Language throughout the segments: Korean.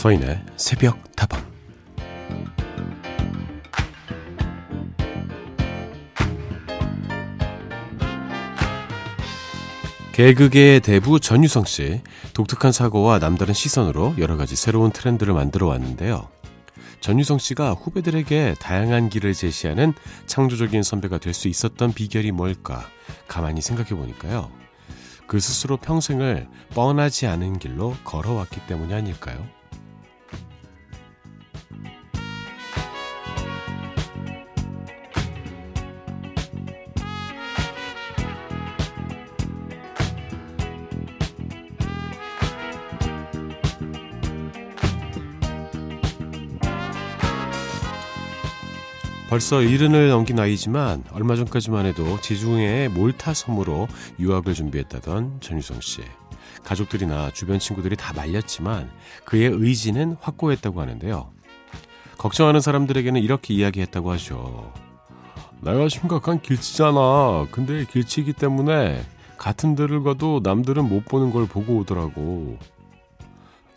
서인의 새벽 다방 개그계의 대부 전유성 씨 독특한 사고와 남다른 시선으로 여러 가지 새로운 트렌드를 만들어 왔는데요. 전유성 씨가 후배들에게 다양한 길을 제시하는 창조적인 선배가 될 수 있었던 비결이 뭘까 가만히 생각해 보니까요. 그 스스로 평생을 뻔하지 않은 길로 걸어왔기 때문이 아닐까요? 벌써 이른을 넘긴 나이지만 얼마 전까지만 해도 지중해의 몰타 섬으로 유학을 준비했다던 전유성 씨. 가족들이나 주변 친구들이 다 말렸지만 그의 의지는 확고했다고 하는데요. 걱정하는 사람들에게는 이렇게 이야기했다고 하죠. 내가 심각한 길치잖아. 근데 길치이기 때문에 같은 데를 가도 남들은 못 보는 걸 보고 오더라고.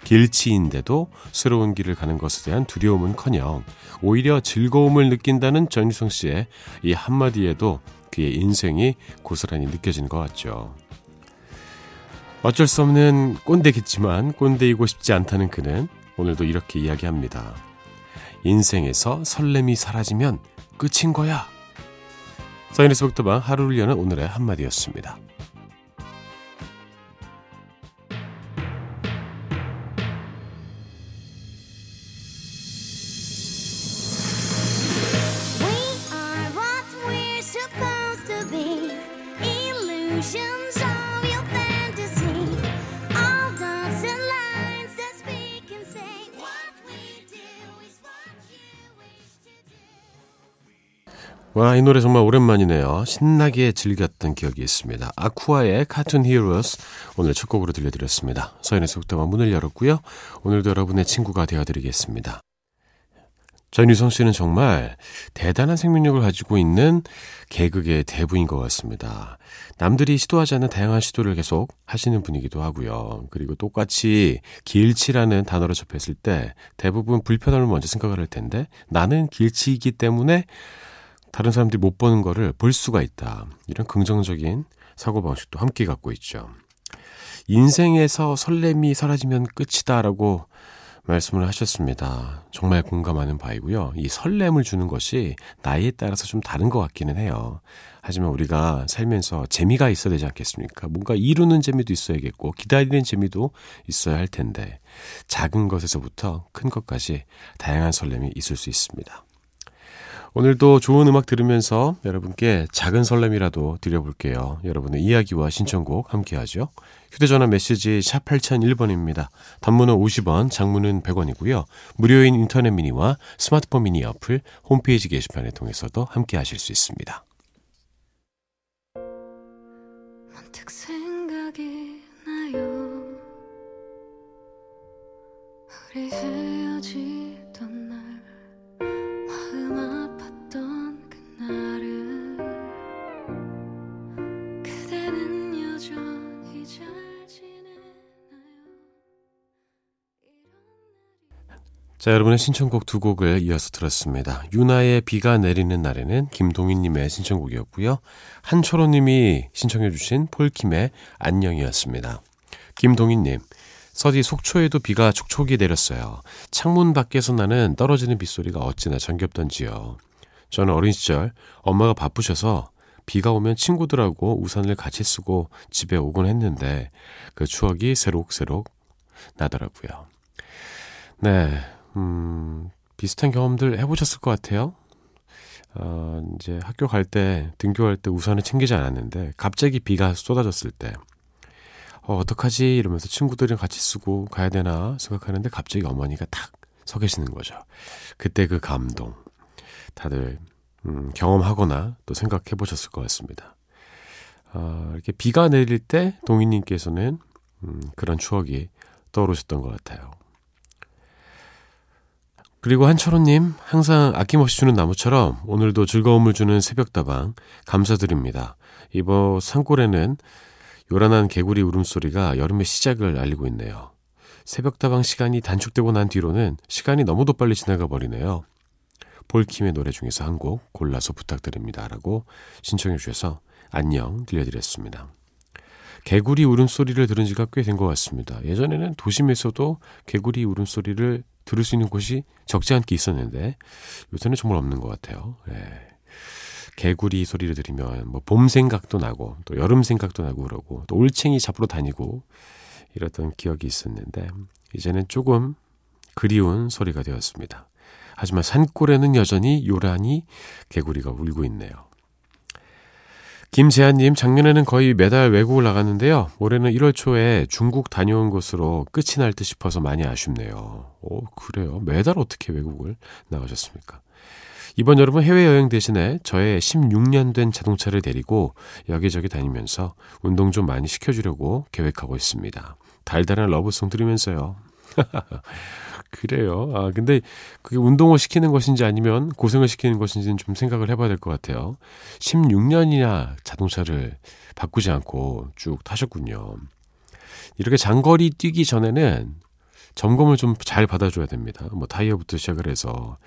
길치인데도 새로운 길을 가는 것에 대한 두려움은커녕 오히려 즐거움을 느낀다는 전유성 씨의 이 한마디에도 그의 인생이 고스란히 느껴지는 것 같죠. 어쩔 수 없는 꼰대겠지만 꼰대이고 싶지 않다는 그는 오늘도 이렇게 이야기합니다. 인생에서 설렘이 사라지면 끝인 거야. 사인의 속도방 하루를 여는 오늘의 한마디였습니다. 와, 이 노래 정말 오랜만이네요. 신나게 즐겼던 기억이 있습니다. 아쿠아의 카툰 히어로스 오늘 첫 곡으로 들려드렸습니다. 서인의 속도가 문을 열었고요. 오늘도 여러분의 친구가 되어드리겠습니다. 전유성 씨는 정말 대단한 생명력을 가지고 있는 개그의 대부인 것 같습니다. 남들이 시도하지 않는 다양한 시도를 계속 하시는 분이기도 하고요. 그리고 똑같이 길치라는 단어를 접했을 때 대부분 불편함을 먼저 생각을 할 텐데 나는 길치이기 때문에 다른 사람들이 못 보는 거를 볼 수가 있다. 이런 긍정적인 사고방식도 함께 갖고 있죠. 인생에서 설렘이 사라지면 끝이다라고 말씀을 하셨습니다. 정말 공감하는 바이고요. 이 설렘을 주는 것이 나이에 따라서 좀 다른 것 같기는 해요. 하지만 우리가 살면서 재미가 있어야 되지 않겠습니까? 뭔가 이루는 재미도 있어야겠고, 기다리는 재미도 있어야 할 텐데, 작은 것에서부터 큰 것까지 다양한 설렘이 있을 수 있습니다. 오늘도 좋은 음악 들으면서 여러분께 작은 설렘이라도 드려볼게요. 여러분의 이야기와 신청곡 함께 하죠. 휴대전화 메시지 샵 8001번입니다. 단문은 50원, 장문은 100원이고요. 무료인 인터넷 미니와 스마트폰 미니 어플, 홈페이지 게시판을 통해서도 함께 하실 수 있습니다. 생각이 나요. 우리 자, 여러분의 신청곡 두 곡을 이어서 들었습니다. 유나의 비가 내리는 날에는 김동희님의 신청곡이었고요. 한초로님이 신청해주신 폴킴의 안녕이었습니다. 김동희님, 서디 속초에도 비가 촉촉이 내렸어요. 창문 밖에서 나는 떨어지는 빗소리가 어찌나 정겹던지요. 저는 어린 시절 엄마가 바쁘셔서 비가 오면 친구들하고 우산을 같이 쓰고 집에 오곤 했는데 그 추억이 새록새록 나더라고요. 네, 음, 비슷한 경험들 해보셨을 것 같아요. 어, 이제 학교 갈 때, 등교할 때 우산을 챙기지 않았는데, 갑자기 비가 쏟아졌을 때, 어, 어떡하지? 이러면서 친구들이랑 같이 쓰고 가야 되나 생각하는데, 갑자기 어머니가 탁 서 계시는 거죠. 그때 그 감동. 다들, 음, 경험하거나 또 생각해 보셨을 것 같습니다. 어, 이렇게 비가 내릴 때, 동희님께서는, 음, 그런 추억이 떠오르셨던 것 같아요. 그리고 한철호님, 항상 아낌없이 주는 나무처럼 오늘도 즐거움을 주는 새벽다방 감사드립니다. 이번 산골에는 요란한 개구리 울음소리가 여름의 시작을 알리고 있네요. 새벽다방 시간이 단축되고 난 뒤로는 시간이 너무도 빨리 지나가 버리네요. 볼킴의 노래 중에서 한 곡 골라서 부탁드립니다. 라고 신청해 주셔서 안녕 들려드렸습니다. 개구리 울음소리를 들은 지가 꽤 된 것 같습니다. 예전에는 도심에서도 개구리 울음소리를 들을 수 있는 곳이 적지 않게 있었는데 요새는 정말 없는 것 같아요. 예. 개구리 소리를 들으면 뭐 봄 생각도 나고 또 여름 생각도 나고 그러고 또 올챙이 잡으러 다니고 이랬던 기억이 있었는데 이제는 조금 그리운 소리가 되었습니다. 하지만 산골에는 여전히 요란히 개구리가 울고 있네요. 김재한님, 작년에는 거의 매달 외국을 나갔는데요. 올해는 1월 초에 중국 다녀온 것으로 끝이 날 듯 싶어서 많이 아쉽네요. 오, 그래요? 매달 어떻게 외국을 나가셨습니까? 이번 여름은 해외여행 대신에 저의 16년 된 자동차를 데리고 여기저기 다니면서 운동 좀 많이 시켜주려고 계획하고 있습니다. 달달한 러브송 들으면서요. 그래요. 아, 근데 그게 운동을 시키는 것인지 아니면 고생을 시키는 것인지는 좀 생각을 해봐야 될 것 같아요. 16년이나 자동차를 바꾸지 않고 쭉 타셨군요. 이렇게 장거리 뛰기 전에는 점검을 좀 잘 받아줘야 됩니다. 뭐 타이어부터 시작을 해서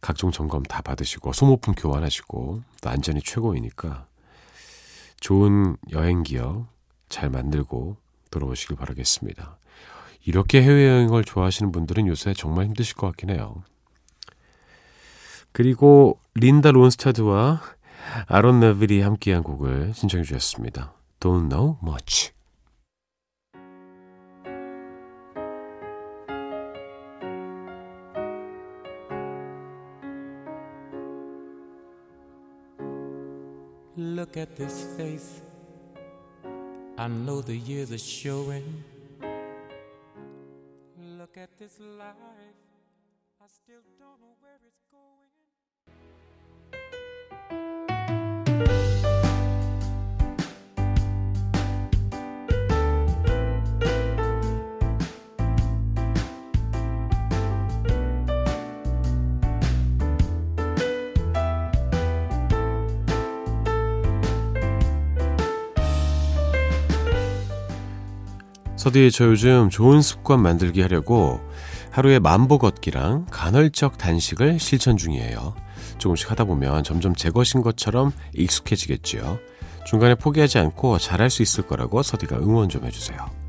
각종 점검 다 받으시고 소모품 교환하시고 또 안전이 최고이니까 좋은 여행 기억 잘 만들고 돌아오시길 바라겠습니다. 이렇게 해외여행을 좋아하시는 분들은 요새 정말 힘드실 것 같긴 해요. 그리고 린다 론스타드와 아론 네빌이 함께한 곡을 신청해 주셨습니다. Don't know much. This life, I still don't know where it's going. 서디 저 요즘 좋은 습관 만들기 하려고 하루에 만보 걷기랑 간헐적 단식을 실천 중이에요. 조금씩 하다 보면 점점 제 것인 것처럼 익숙해지겠지요. 중간에 포기하지 않고 잘할 수 있을 거라고 서디가 응원 좀 해주세요.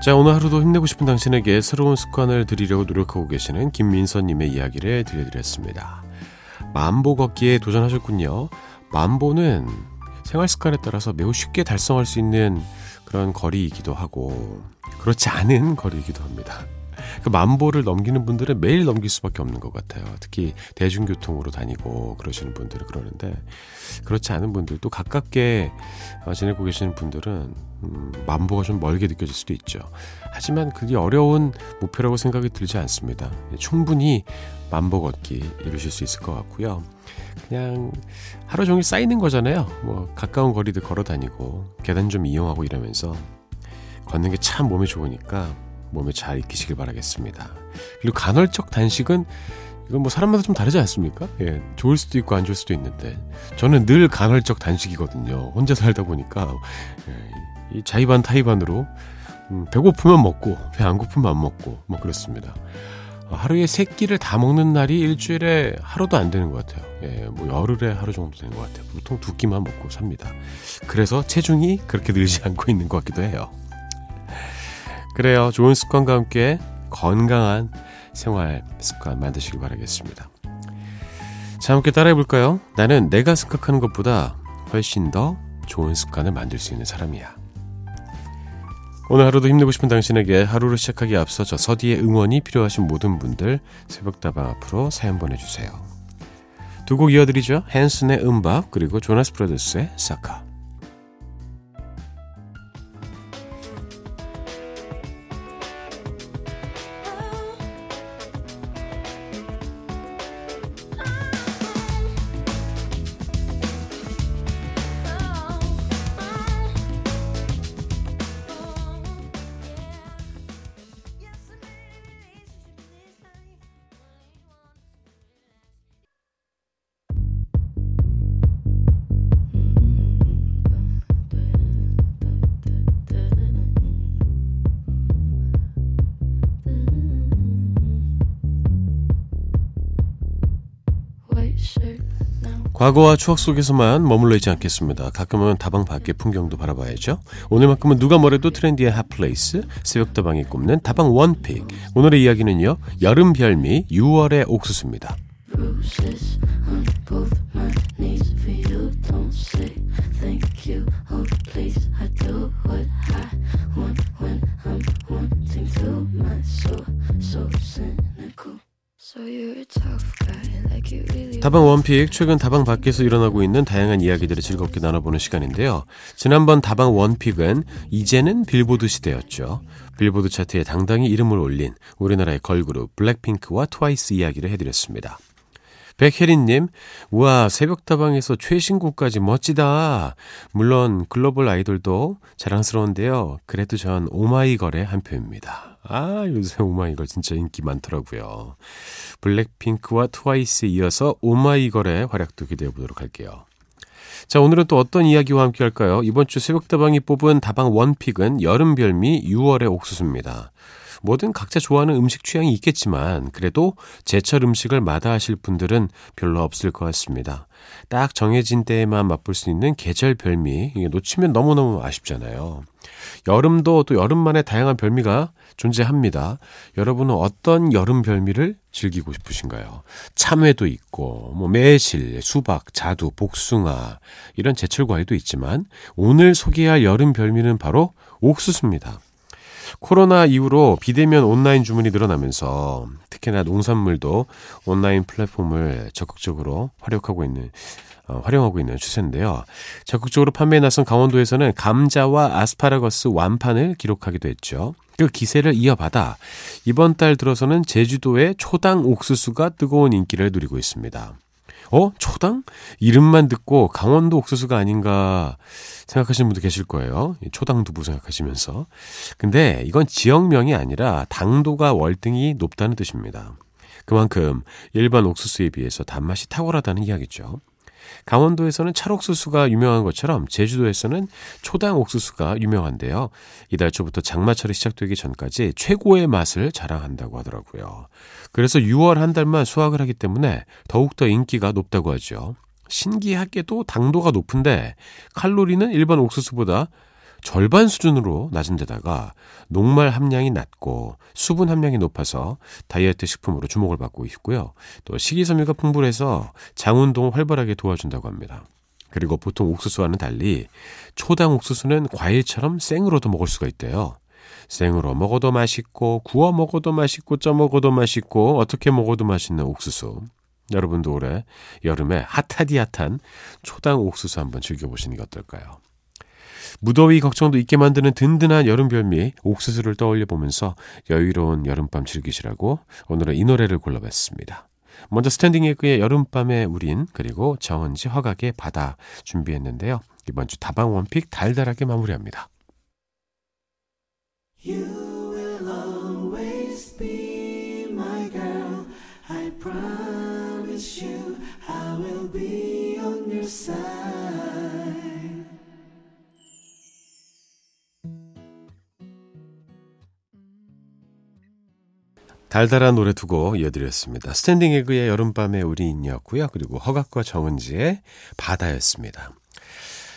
자, 오늘 하루도 힘내고 싶은 당신에게 새로운 습관을 들이려고 노력하고 계시는 김민서님의 이야기를 들려드렸습니다. 만보 걷기에 도전하셨군요. 만보는 생활 습관에 따라서 매우 쉽게 달성할 수 있는 그런 거리이기도 하고, 그렇지 않은 거리이기도 합니다. 그 만보를 넘기는 분들은 매일 넘길 수밖에 없는 것 같아요. 특히 대중교통으로 다니고 그러시는 분들은 그러는데 그렇지 않은 분들도 가깝게 어, 지내고 계시는 분들은 음, 만보가 좀 멀게 느껴질 수도 있죠. 하지만 그게 어려운 목표라고 생각이 들지 않습니다. 충분히 만보 걷기 이루실 수 있을 것 같고요. 그냥 하루 종일 쌓이는 거잖아요. 뭐 가까운 거리들 걸어 다니고 계단 좀 이용하고 이러면서 걷는 게 참 몸에 좋으니까 몸에 잘 익히시길 바라겠습니다. 그리고 간헐적 단식은 이건 뭐 사람마다 좀 다르지 않습니까? 예, 좋을 수도 있고 안 좋을 수도 있는데 저는 늘 간헐적 단식이거든요. 혼자 살다 보니까 예, 이 자의반 타의반으로 음, 배고프면 먹고 배 안 고프면 안 먹고 뭐 그렇습니다. 하루에 세 끼를 다 먹는 날이 일주일에 하루도 안 되는 것 같아요. 예, 뭐 열흘에 하루 정도 되는 것 같아요. 보통 두 끼만 먹고 삽니다. 그래서 체중이 그렇게 늘지 않고 있는 것 같기도 해요. 그래요. 좋은 습관과 함께 건강한 생활 습관 만드시길 바라겠습니다. 자, 함께 따라해 볼까요? 나는 내가 생각하는 것보다 훨씬 더 좋은 습관을 만들 수 있는 사람이야. 오늘 하루도 힘내고 싶은 당신에게 하루를 시작하기에 앞서 저 서디의 응원이 필요하신 모든 분들 새벽다방 앞으로 사연 보내주세요. 두 곡 이어드리죠. 헨슨의 음박 그리고 조나스 브라더스의 사카. 과거와 추억 속에서만 머물러 있지 않겠습니다. 가끔은 다방 밖의 풍경도 바라봐야죠. 오늘만큼은 누가 뭐래도 trendy의 hot place, 새벽다방이 꼽는 다방 one pick. 오늘의 이야기는요. 여름 별미 6월의 옥수수입니다. 다방 one pick 최근 다방 밖에서 일어나고 있는 다양한 이야기들을 즐겁게 나눠보는 시간인데요. 지난번 다방 one pick은 이제는 빌보드 시대였죠. 빌보드 차트에 당당히 이름을 올린 우리나라의 걸그룹 블랙핑크와 트와이스 이야기를 해드렸습니다. 백혜린님, 우와, 새벽다방에서 최신곡까지 멋지다. 물론 글로벌 아이돌도 자랑스러운데요. 그래도 전 오마이걸에 한 표입니다. 아, 요새 오마이걸 진짜 인기 많더라고요. 블랙핑크와 트와이스에 이어서 오마이걸의 활약도 기대해 보도록 할게요. 자, 오늘은 또 어떤 이야기와 함께 할까요? 이번 주 새벽다방이 뽑은 다방 원픽은 여름별미 6월의 옥수수입니다. 뭐든 각자 좋아하는 음식 취향이 있겠지만 그래도 제철 음식을 마다하실 분들은 별로 없을 것 같습니다. 딱 정해진 때에만 맛볼 수 있는 계절 별미 이게 놓치면 너무너무 아쉽잖아요. 여름도 또 여름만의 다양한 별미가 존재합니다. 여러분은 어떤 여름 별미를 즐기고 싶으신가요? 참외도 있고, 뭐 매실, 수박, 자두, 복숭아 이런 제철 과일도 있지만 오늘 소개할 여름 별미는 바로 옥수수입니다. 코로나 이후로 비대면 온라인 주문이 늘어나면서 특히나 농산물도 온라인 플랫폼을 적극적으로 활용하고 있는 어, 활용하고 있는 추세인데요. 적극적으로 판매에 나선 강원도에서는 감자와 아스파라거스 완판을 기록하기도 했죠. 그 기세를 이어받아 이번 달 들어서는 제주도의 초당 옥수수가 뜨거운 인기를 누리고 있습니다. 어? 초당? 이름만 듣고 강원도 옥수수가 아닌가 생각하시는 분도 계실 거예요. 초당 두부 생각하시면서. 근데 이건 지역명이 아니라 당도가 월등히 높다는 뜻입니다. 그만큼 일반 옥수수에 비해서 단맛이 탁월하다는 이야기죠. 강원도에서는 찰옥수수가 유명한 것처럼 제주도에서는 초당 옥수수가 유명한데요. 이달 초부터 장마철이 시작되기 전까지 최고의 맛을 자랑한다고 하더라고요. 그래서 6월 한 달만 수확을 하기 때문에 더욱더 인기가 높다고 하죠. 신기하게도 당도가 높은데 칼로리는 일반 옥수수보다 절반 수준으로 낮은 데다가 녹말 함량이 낮고 수분 함량이 높아서 다이어트 식품으로 주목을 받고 있고요. 또 식이섬유가 풍부해서 장 운동을 활발하게 도와준다고 합니다. 그리고 보통 옥수수와는 달리 초당 옥수수는 과일처럼 생으로도 먹을 수가 있대요. 생으로 먹어도 맛있고 구워 먹어도 맛있고 쪄 먹어도 맛있고 어떻게 먹어도 맛있는 옥수수. 여러분도 올해 여름에 핫하디 핫한 초당 옥수수 한번 즐겨보시는 게 어떨까요? 무더위 걱정도 있게 만드는 든든한 여름 별미 옥수수를 떠올려 보면서 여유로운 여름밤 즐기시라고 오늘은 이 노래를 골라봤습니다. 먼저 스탠딩 에그의 여름밤의 우린 그리고 정은지 허각의 바다 준비했는데요. 이번 주 다방 원픽 달달하게 마무리합니다. Promise you I will be on your side. 달달한 노래 두 곡 이어드렸습니다. 스탠딩 에그의 여름밤에 우린이었고요. 그리고 허각과 정은지의 바다였습니다.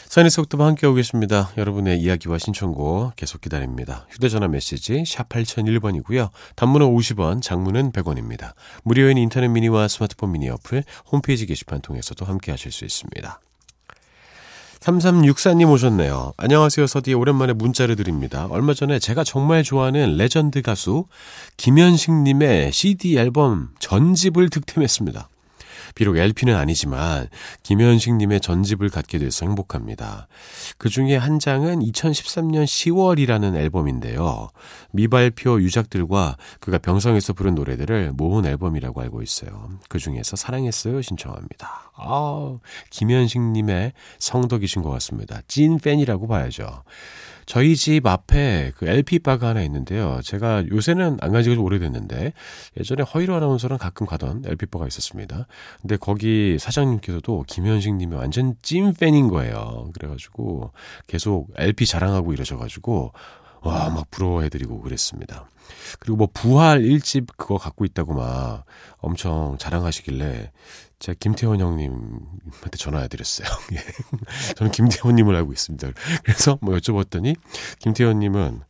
사인에서부터 함께하고 계십니다. 여러분의 이야기와 신청곡 계속 기다립니다. 휴대전화 메시지 샵 8001번이고요. 단문은 50원, 장문은 100원입니다. 무료인 인터넷 미니와 스마트폰 미니 어플, 홈페이지 게시판 통해서도 함께하실 수 있습니다. 3364님 오셨네요. 안녕하세요, 서디. 오랜만에 문자를 드립니다. 얼마 전에 제가 정말 좋아하는 레전드 가수 김현식님의 CD 앨범 전집을 득템했습니다. 비록 LP는 아니지만 김현식님의 전집을 갖게 돼서 행복합니다. 그 중에 한 장은 2013년 10월이라는 앨범인데요. 미발표 유작들과 그가 병성에서 부른 노래들을 모은 앨범이라고 알고 있어요. 그 중에서 사랑했어요 신청합니다. 아, 김현식님의 성덕이신 것 같습니다. 찐 팬이라고 봐야죠. 저희 집 앞에 그 LP바가 하나 있는데요. 제가 요새는 안 가지고 좀 오래됐는데 예전에 허이로 아나운서랑 가끔 가던 LP바가 있었습니다. 근데 거기 사장님께서도 김현식 님이 완전 찐 팬인 거예요. 그래가지고 계속 LP 자랑하고 이러셔가지고 와, 막 부러워해드리고 그랬습니다. 그리고 뭐 부활 1집 그거 갖고 있다고 막 엄청 자랑하시길래 제가 김태원 형님한테 전화해드렸어요. 예. 저는 김태원님을 알고 있습니다. 그래서 뭐 여쭤봤더니 김태원님은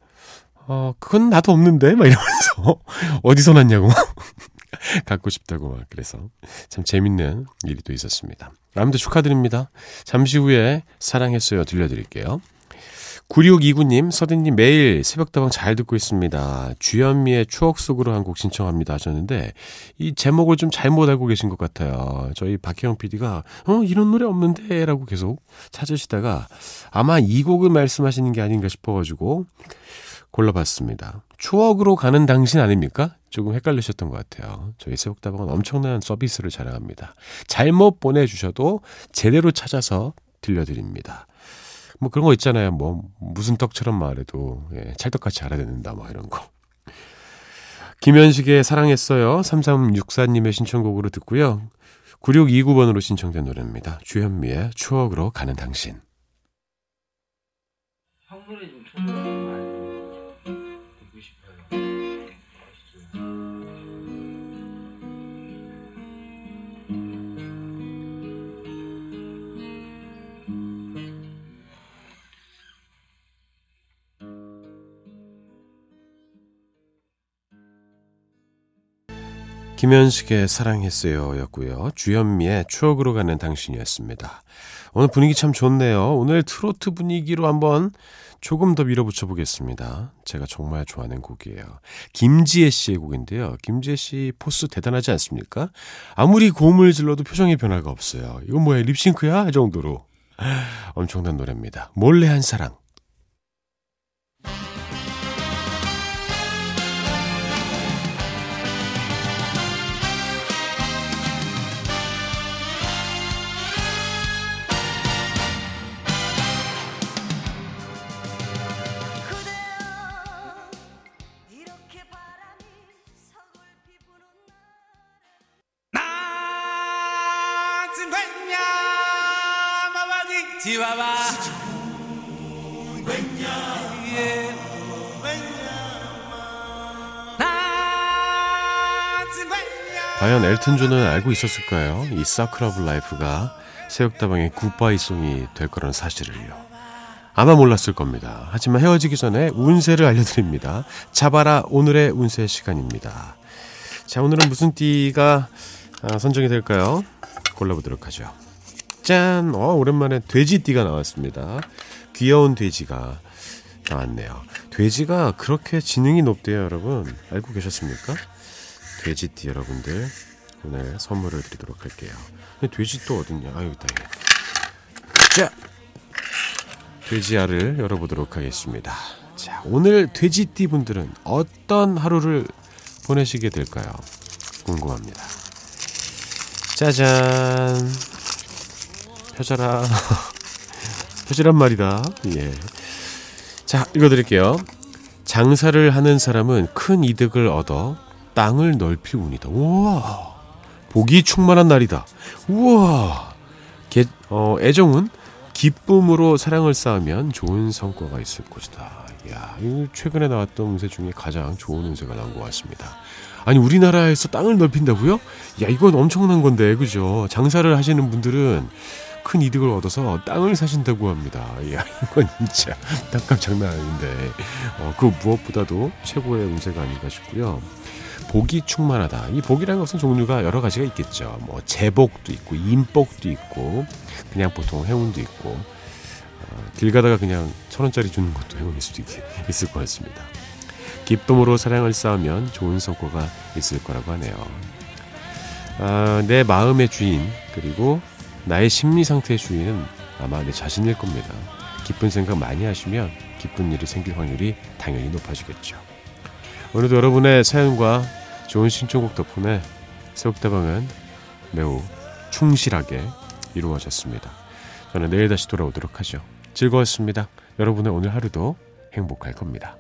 어 그건 나도 없는데 막 이러면서 어디서 났냐고 갖고 싶다고 막 그래서 참 재밌는 일이 또 있었습니다. 아무튼 축하드립니다. 잠시 후에 사랑했어요 들려드릴게요. 9629님, 서디님 매일 새벽다방 잘 듣고 있습니다. 주현미의 추억 속으로 한 곡 신청합니다 하셨는데, 이 제목을 좀 잘못 알고 계신 것 같아요. 저희 박혜영 PD가, 어, 이런 노래 없는데? 라고 계속 찾으시다가, 아마 이 곡을 말씀하시는 게 아닌가 싶어가지고, 골라봤습니다. 추억으로 가는 당신 아닙니까? 조금 헷갈리셨던 것 같아요. 저희 새벽다방은 엄청난 서비스를 자랑합니다. 잘못 보내주셔도 제대로 찾아서 들려드립니다. 뭐 그런 거 있잖아요. 뭐 무슨 떡처럼 말해도 예, 찰떡같이 알아듣는다 뭐 이런 거. 김현식의 사랑했어요. 3364님의 신청곡으로 듣고요. 9629번으로 신청된 노래입니다. 주현미의 추억으로 가는 당신. 형 노래 좀 듣고 싶어요. 김현식의 사랑했어요 였고요. 주현미의 추억으로 가는 당신이었습니다. 오늘 분위기 참 좋네요. 오늘 트로트 분위기로 한번 조금 더 밀어붙여 보겠습니다. 제가 정말 좋아하는 곡이에요. 김지혜 씨의 곡인데요. 김지혜 씨 포스 대단하지 않습니까? 아무리 고음을 질러도 표정의 변화가 없어요. 이건 뭐야 립싱크야? 정도로 엄청난 노래입니다. 몰래 한 사랑. 과연 엘튼 존은 알고 있었을까요? 이 love life가 새벽다방의 goodbye song이 될 거라는 사실을요. 아마 몰랐을 겁니다. 하지만 헤어지기 전에 운세를 알려드립니다. 잡아라 오늘의 운세 시간입니다. 자 오늘은 무슨 띠가 아, 선정이 될까요? 골라보도록 하죠. 짠! 어, 오랜만에 돼지띠가 나왔습니다. 귀여운 돼지가 나왔네요. 돼지가 그렇게 지능이 높대요, 여러분. 알고 계셨습니까? 돼지띠 여러분들 오늘 선물을 드리도록 할게요. 돼지 또 어딨냐? 아 여기 있다. 자, 돼지알을 열어보도록 하겠습니다. 자, 오늘 돼지띠 분들은 어떤 하루를 보내시게 될까요? 궁금합니다. 짜잔. 펴져라. 펴지란 말이다. 예. 자, 읽어드릴게요. 장사를 하는 사람은 큰 이득을 얻어 땅을 운이다. 우와. 복이 충만한 날이다. 우와. 개, 어, 애정은 기쁨으로 사랑을 쌓으면 좋은 성과가 있을 것이다. 야, 최근에 나왔던 운세 중에 가장 좋은 운세가 나온 것 같습니다. 아니 우리나라에서 땅을 넓힌다고요? 야 이건 엄청난 건데 그죠? 장사를 하시는 분들은 큰 이득을 얻어서 땅을 사신다고 합니다. 야 이건 진짜 땅값 장난 아닌데 어, 그 무엇보다도 최고의 운세가 아닌가 싶고요. 복이 충만하다. 이 복이라는 것은 종류가 여러 가지가 있겠죠. 뭐 재복도 있고 인복도 있고 그냥 보통 행운도 있고 어, 길 가다가 그냥 천 원짜리 주는 것도 행운일 수도 있, 있을 것 같습니다. 기쁨으로 사랑을 쌓으면 좋은 성과가 있을 거라고 하네요. 아, 내 마음의 주인 그리고 나의 심리 상태의 주인은 아마 내 자신일 겁니다. 기쁜 생각 많이 하시면 기쁜 일이 생길 확률이 당연히 높아지겠죠. 오늘도 여러분의 사연과 좋은 신청곡 덕분에 새벽다방은 매우 충실하게 이루어졌습니다. 저는 내일 다시 돌아오도록 하죠. 즐거웠습니다. 여러분의 오늘 하루도 행복할 겁니다.